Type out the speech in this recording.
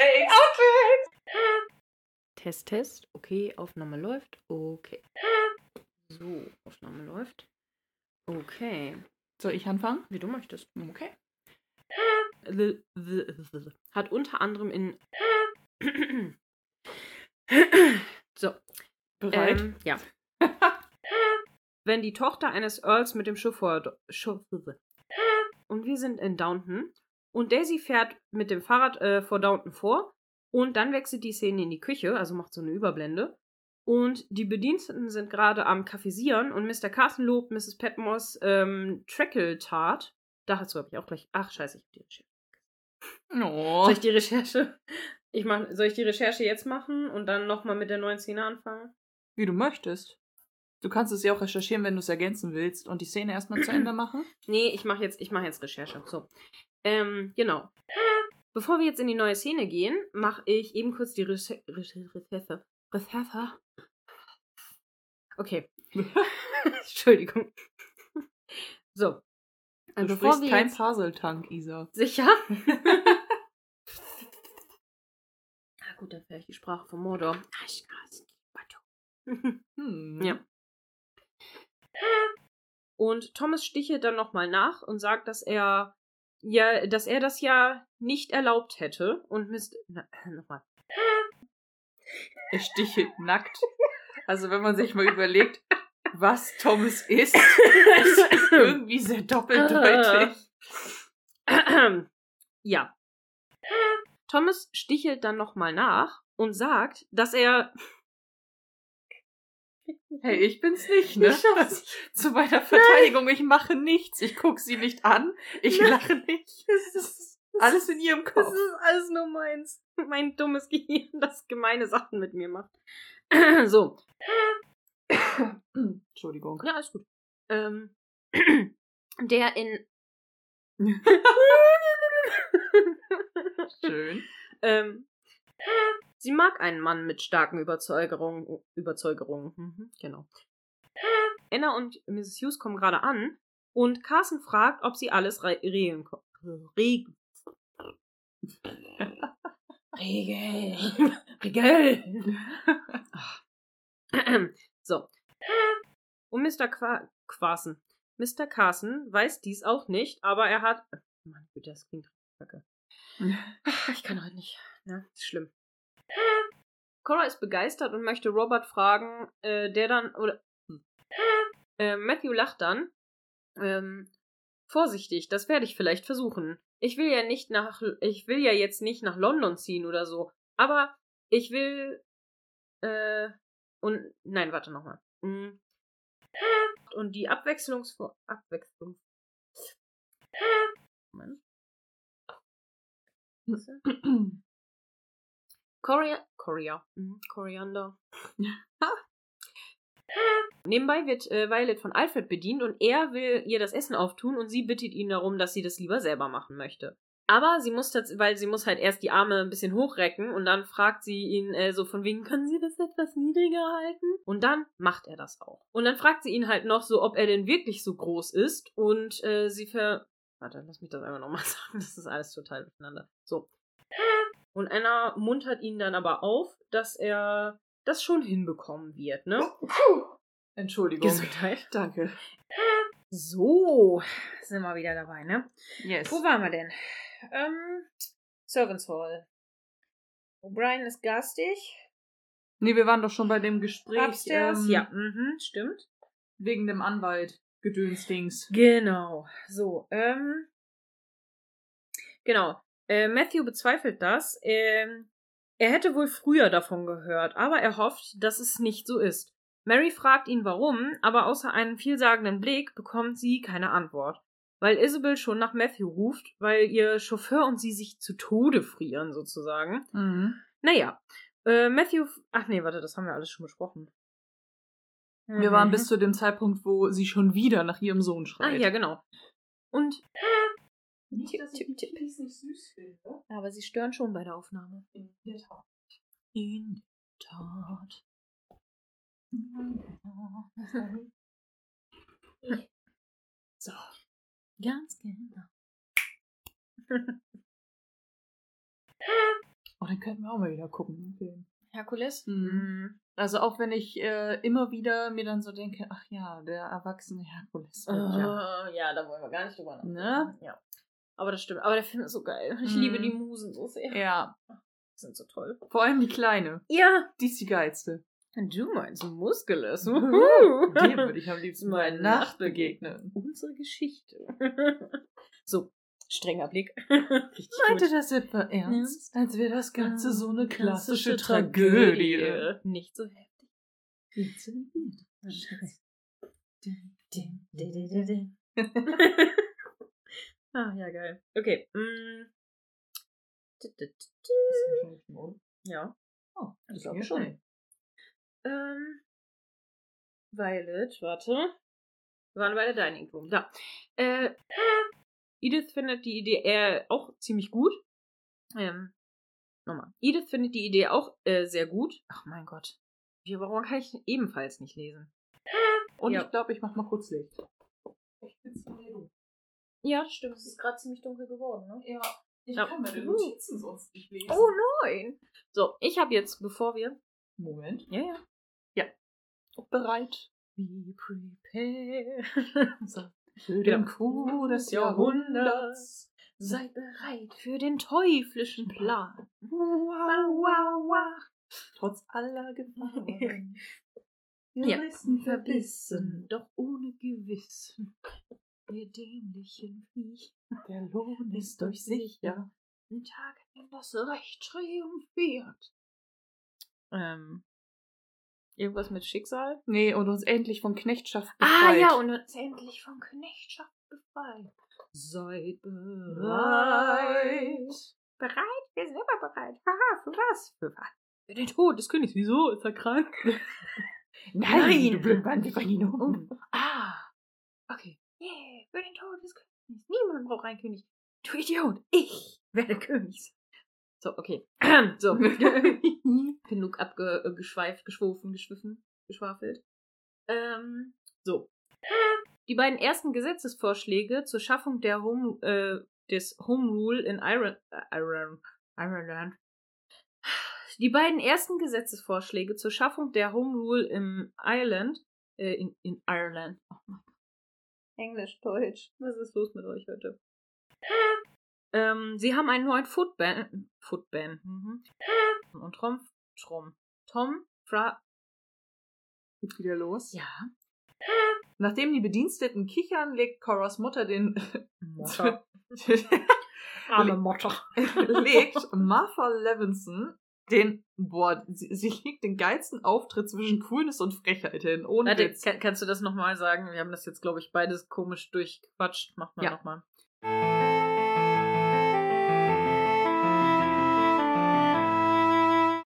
Outtakes. Test, Test. Okay, Aufnahme läuft. Okay. So, Aufnahme läuft. Okay. Soll ich anfangen? Wie du möchtest. Okay. Hat unter anderem in. so. Bereit? Ähm, ja. Wenn die Tochter eines Earls mit dem. Chauffeur und wir sind in Downton. Und Daisy fährt mit dem Fahrrad äh, vor Downton vor. Und dann wechselt die Szene in die Küche, also macht so eine Überblende. Und die Bediensteten sind gerade am Kaffeesieren und Mr. Carson lobt Mrs. Petmores ähm, Treacle-Tart. Dazu habe ich auch gleich. Ach, scheiße, ich hab die Recherche. oh. Soll ich die Recherche? Ich mach, soll ich die Recherche jetzt machen und dann nochmal mit der neuen Szene anfangen? Wie du möchtest. Du kannst es ja auch recherchieren, wenn du es ergänzen willst und die Szene erstmal zu Ende machen. Nee, ich mache jetzt, ich mach jetzt Recherche. So. Ähm, genau. Bevor wir jetzt in die neue Szene gehen, mache ich eben kurz die Recher- Recher- Recherche. Recherche. Okay. Entschuldigung. So. Du Äh, bevor sprichst wir kein Puzzle-Tank, Isa. Sicher? ah, gut, dann wäre ich die Sprache von Mordor. Ah, Hm. Ja. Und Thomas stichelt dann nochmal nach und sagt, dass er ja, dass er das ja nicht erlaubt hätte. Und. Na, nochmal. Er stichelt nackt. Also wenn man sich mal überlegt, was Thomas ist, ist irgendwie sehr doppeldeutig. ja. Thomas stichelt dann nochmal nach und sagt, dass er. Hey, ich bin's nicht, ne? Ich schaff's Zu meiner Verteidigung, ich mache nichts. Ich gucke sie nicht an. Ich lache nicht. Das ist, Alles in ihrem das Kopf. ist alles nur meins. Mein dummes Gehirn, das gemeine Sachen mit mir macht. so. Entschuldigung. Ja, ist gut. Ähm, der in. Schön. ähm, sie mag einen Mann mit starken Überzeugerungen. Überzeugerungen. Mhm, genau. Anna und Mrs. Hughes kommen gerade an und Carson fragt, ob sie alles re regeln ko- Reg Regeln. Regeln. so. Und Mr. Qua Quasen. Mr. Carson weiß dies auch nicht, aber er hat. Mann, bitte, das klingt kacke. Ich kann heute nicht. Ja, ist schlimm. Cora ist begeistert und möchte Robert fragen, äh, der dann. Oder. Äh, Matthew lacht dann. Ähm, vorsichtig, das werde ich vielleicht versuchen. Ich will ja nicht nach. Ich will ja jetzt nicht nach London ziehen oder so. Aber ich will. Äh. Und. Nein, warte nochmal. Mm. Und die Abwechslungsvor. Abwechslung. Moment. Korea Korea. Mhm, Koriander. Nebenbei wird äh, Violet von Alfred bedient und er will ihr das Essen auftun und sie bittet ihn darum, dass sie das lieber selber machen möchte. Aber sie muss weil sie muss halt erst die Arme ein bisschen hochrecken und dann fragt sie ihn äh, so von wegen, können Sie das etwas niedriger halten? Und dann macht er das auch. Und dann fragt sie ihn halt noch so, ob er denn wirklich so groß ist und äh, sie ver... Warte, lass mich das einfach nochmal sagen, das ist alles total durcheinander. So. Und Anna muntert ihn dann aber auf, dass er das schon hinbekommen wird, ne? Entschuldigung. Gesundheit. Danke. So, sind wir wieder dabei, ne? Yes. Wo waren wir denn? Ähm, Servants Hall. O'Brien ist garstig. Nee, wir waren doch schon bei dem Gespräch Upstairs, ähm, ja, mhm, stimmt. wegen dem Anwalt. Gedönsdings. Genau. So, ähm. Genau. Äh, Matthew bezweifelt das. Ähm, er hätte wohl früher davon gehört, aber er hofft, dass es nicht so ist. Mary fragt ihn warum, aber außer einem vielsagenden Blick bekommt sie keine Antwort. Weil Isabel schon nach Matthew ruft, weil ihr Chauffeur und sie sich zu Tode frieren, sozusagen. Mhm. Naja. Äh, Matthew. Ach nee, warte, das haben wir alles schon besprochen. Wir waren Mhm. bis zu dem Zeitpunkt, wo sie schon wieder nach ihrem Sohn Ah, schreit. ja, genau. Und. Nicht, dass ich die Tippies nicht süß finde. Aber sie stören schon bei der Aufnahme. In der Tat. In der Tat. So. Ganz genau. Oh, den könnten wir auch mal wieder gucken, den. Herkules? Mhm. Also auch wenn ich äh, immer wieder mir dann so denke, ach ja, der erwachsene Herkules. Oh, Ja. ja. da wollen wir gar nicht drüber nachdenken. Ne? Ja. Aber das stimmt. Aber der Film ist so geil. Ich Mhm. liebe die Musen so sehr. ja, Die sind so toll. vor allem die Kleine. Ja. Die ist die geilste. Du meinst Muskeles. Dem würde ich am liebsten Meine Nacht begegnen. Unsere Geschichte. so, strenger Blick. Richtig Meinte gut. das etwa ernst? Als wäre das Ganze so eine klassische, Klassische Tragödie. Nicht so heftig. Ah, ja, geil. Okay. mm. Ja. Oh, das Ich glaube schon. schnell. Ähm, Violet, warte. Wir waren bei der Dining Room. Da. Äh, Edith findet die Idee äh, auch ziemlich gut. Ähm, nochmal. Edith findet die Idee auch äh, sehr gut. Ach mein Gott. Warum kann ich ebenfalls nicht lesen? Und Ja. ich glaube, ich mach mal kurz Licht. Ich hier du. Ja, stimmt. Es ist gerade ziemlich dunkel geworden, ne? Ja. Ich Ja. kann meine. Notizen sonst nicht lesen. Oh nein! So, ich habe jetzt, bevor wir. Moment. Ja, ja. Bereit Be prepared. für Genau. den Coup des Jahrhunderts. Seid bereit für den teuflischen Plan. Wow, wow, wow. Trotz aller Gefahren. Ja. Gerissen, Verbissen, doch ohne Gewissen. Ihr dämlichen Viech. Der Lohn ist euch sicher. Ein Tag, in dem das Recht triumphiert. Ähm. Irgendwas mit Schicksal? Nee, und uns endlich von Knechtschaft Ah befreit. ja, und uns endlich von Knechtschaft befreit. Seid bereit. Bereit? Wir sind immer bereit. Haha, für was? Für was? Für den Tod des Königs. Wieso? Ist er krank? Nein, du Blödmann, wir bringen ihn. Um. Ah. Okay. Yeah, für den Tod des Königs. Niemand braucht einen König. Du Idiot. Ich werde König. So, okay. so. Genug abgeschweift, geschwofen, geschwiffen, geschwafelt. Ähm, so. Die beiden ersten Gesetzesvorschläge zur Schaffung der Home, äh, des Home Rule in Iron, äh, Iron, Ireland. Die beiden ersten Gesetzesvorschläge zur Schaffung der Home Rule im Ireland, äh, in, in Ireland. Oh mein. Englisch, Deutsch. Was ist los mit euch heute? Ähm, sie haben einen neuen Footband, Footband, mhm. und Tom, Tom, Tom, Fra, Geht wieder los. ja, Nachdem die Bediensteten kichern, legt Coras Mutter den Mutter. arme Mutter. legt Martha Levinson den boah, sie, sie legt den geilsten Auftritt zwischen Coolness und Frechheit hin. Ohne Warte, kann, kannst du das nochmal sagen? Wir haben das jetzt, glaube ich, beides komisch durchquatscht. Mach mal Ja. nochmal.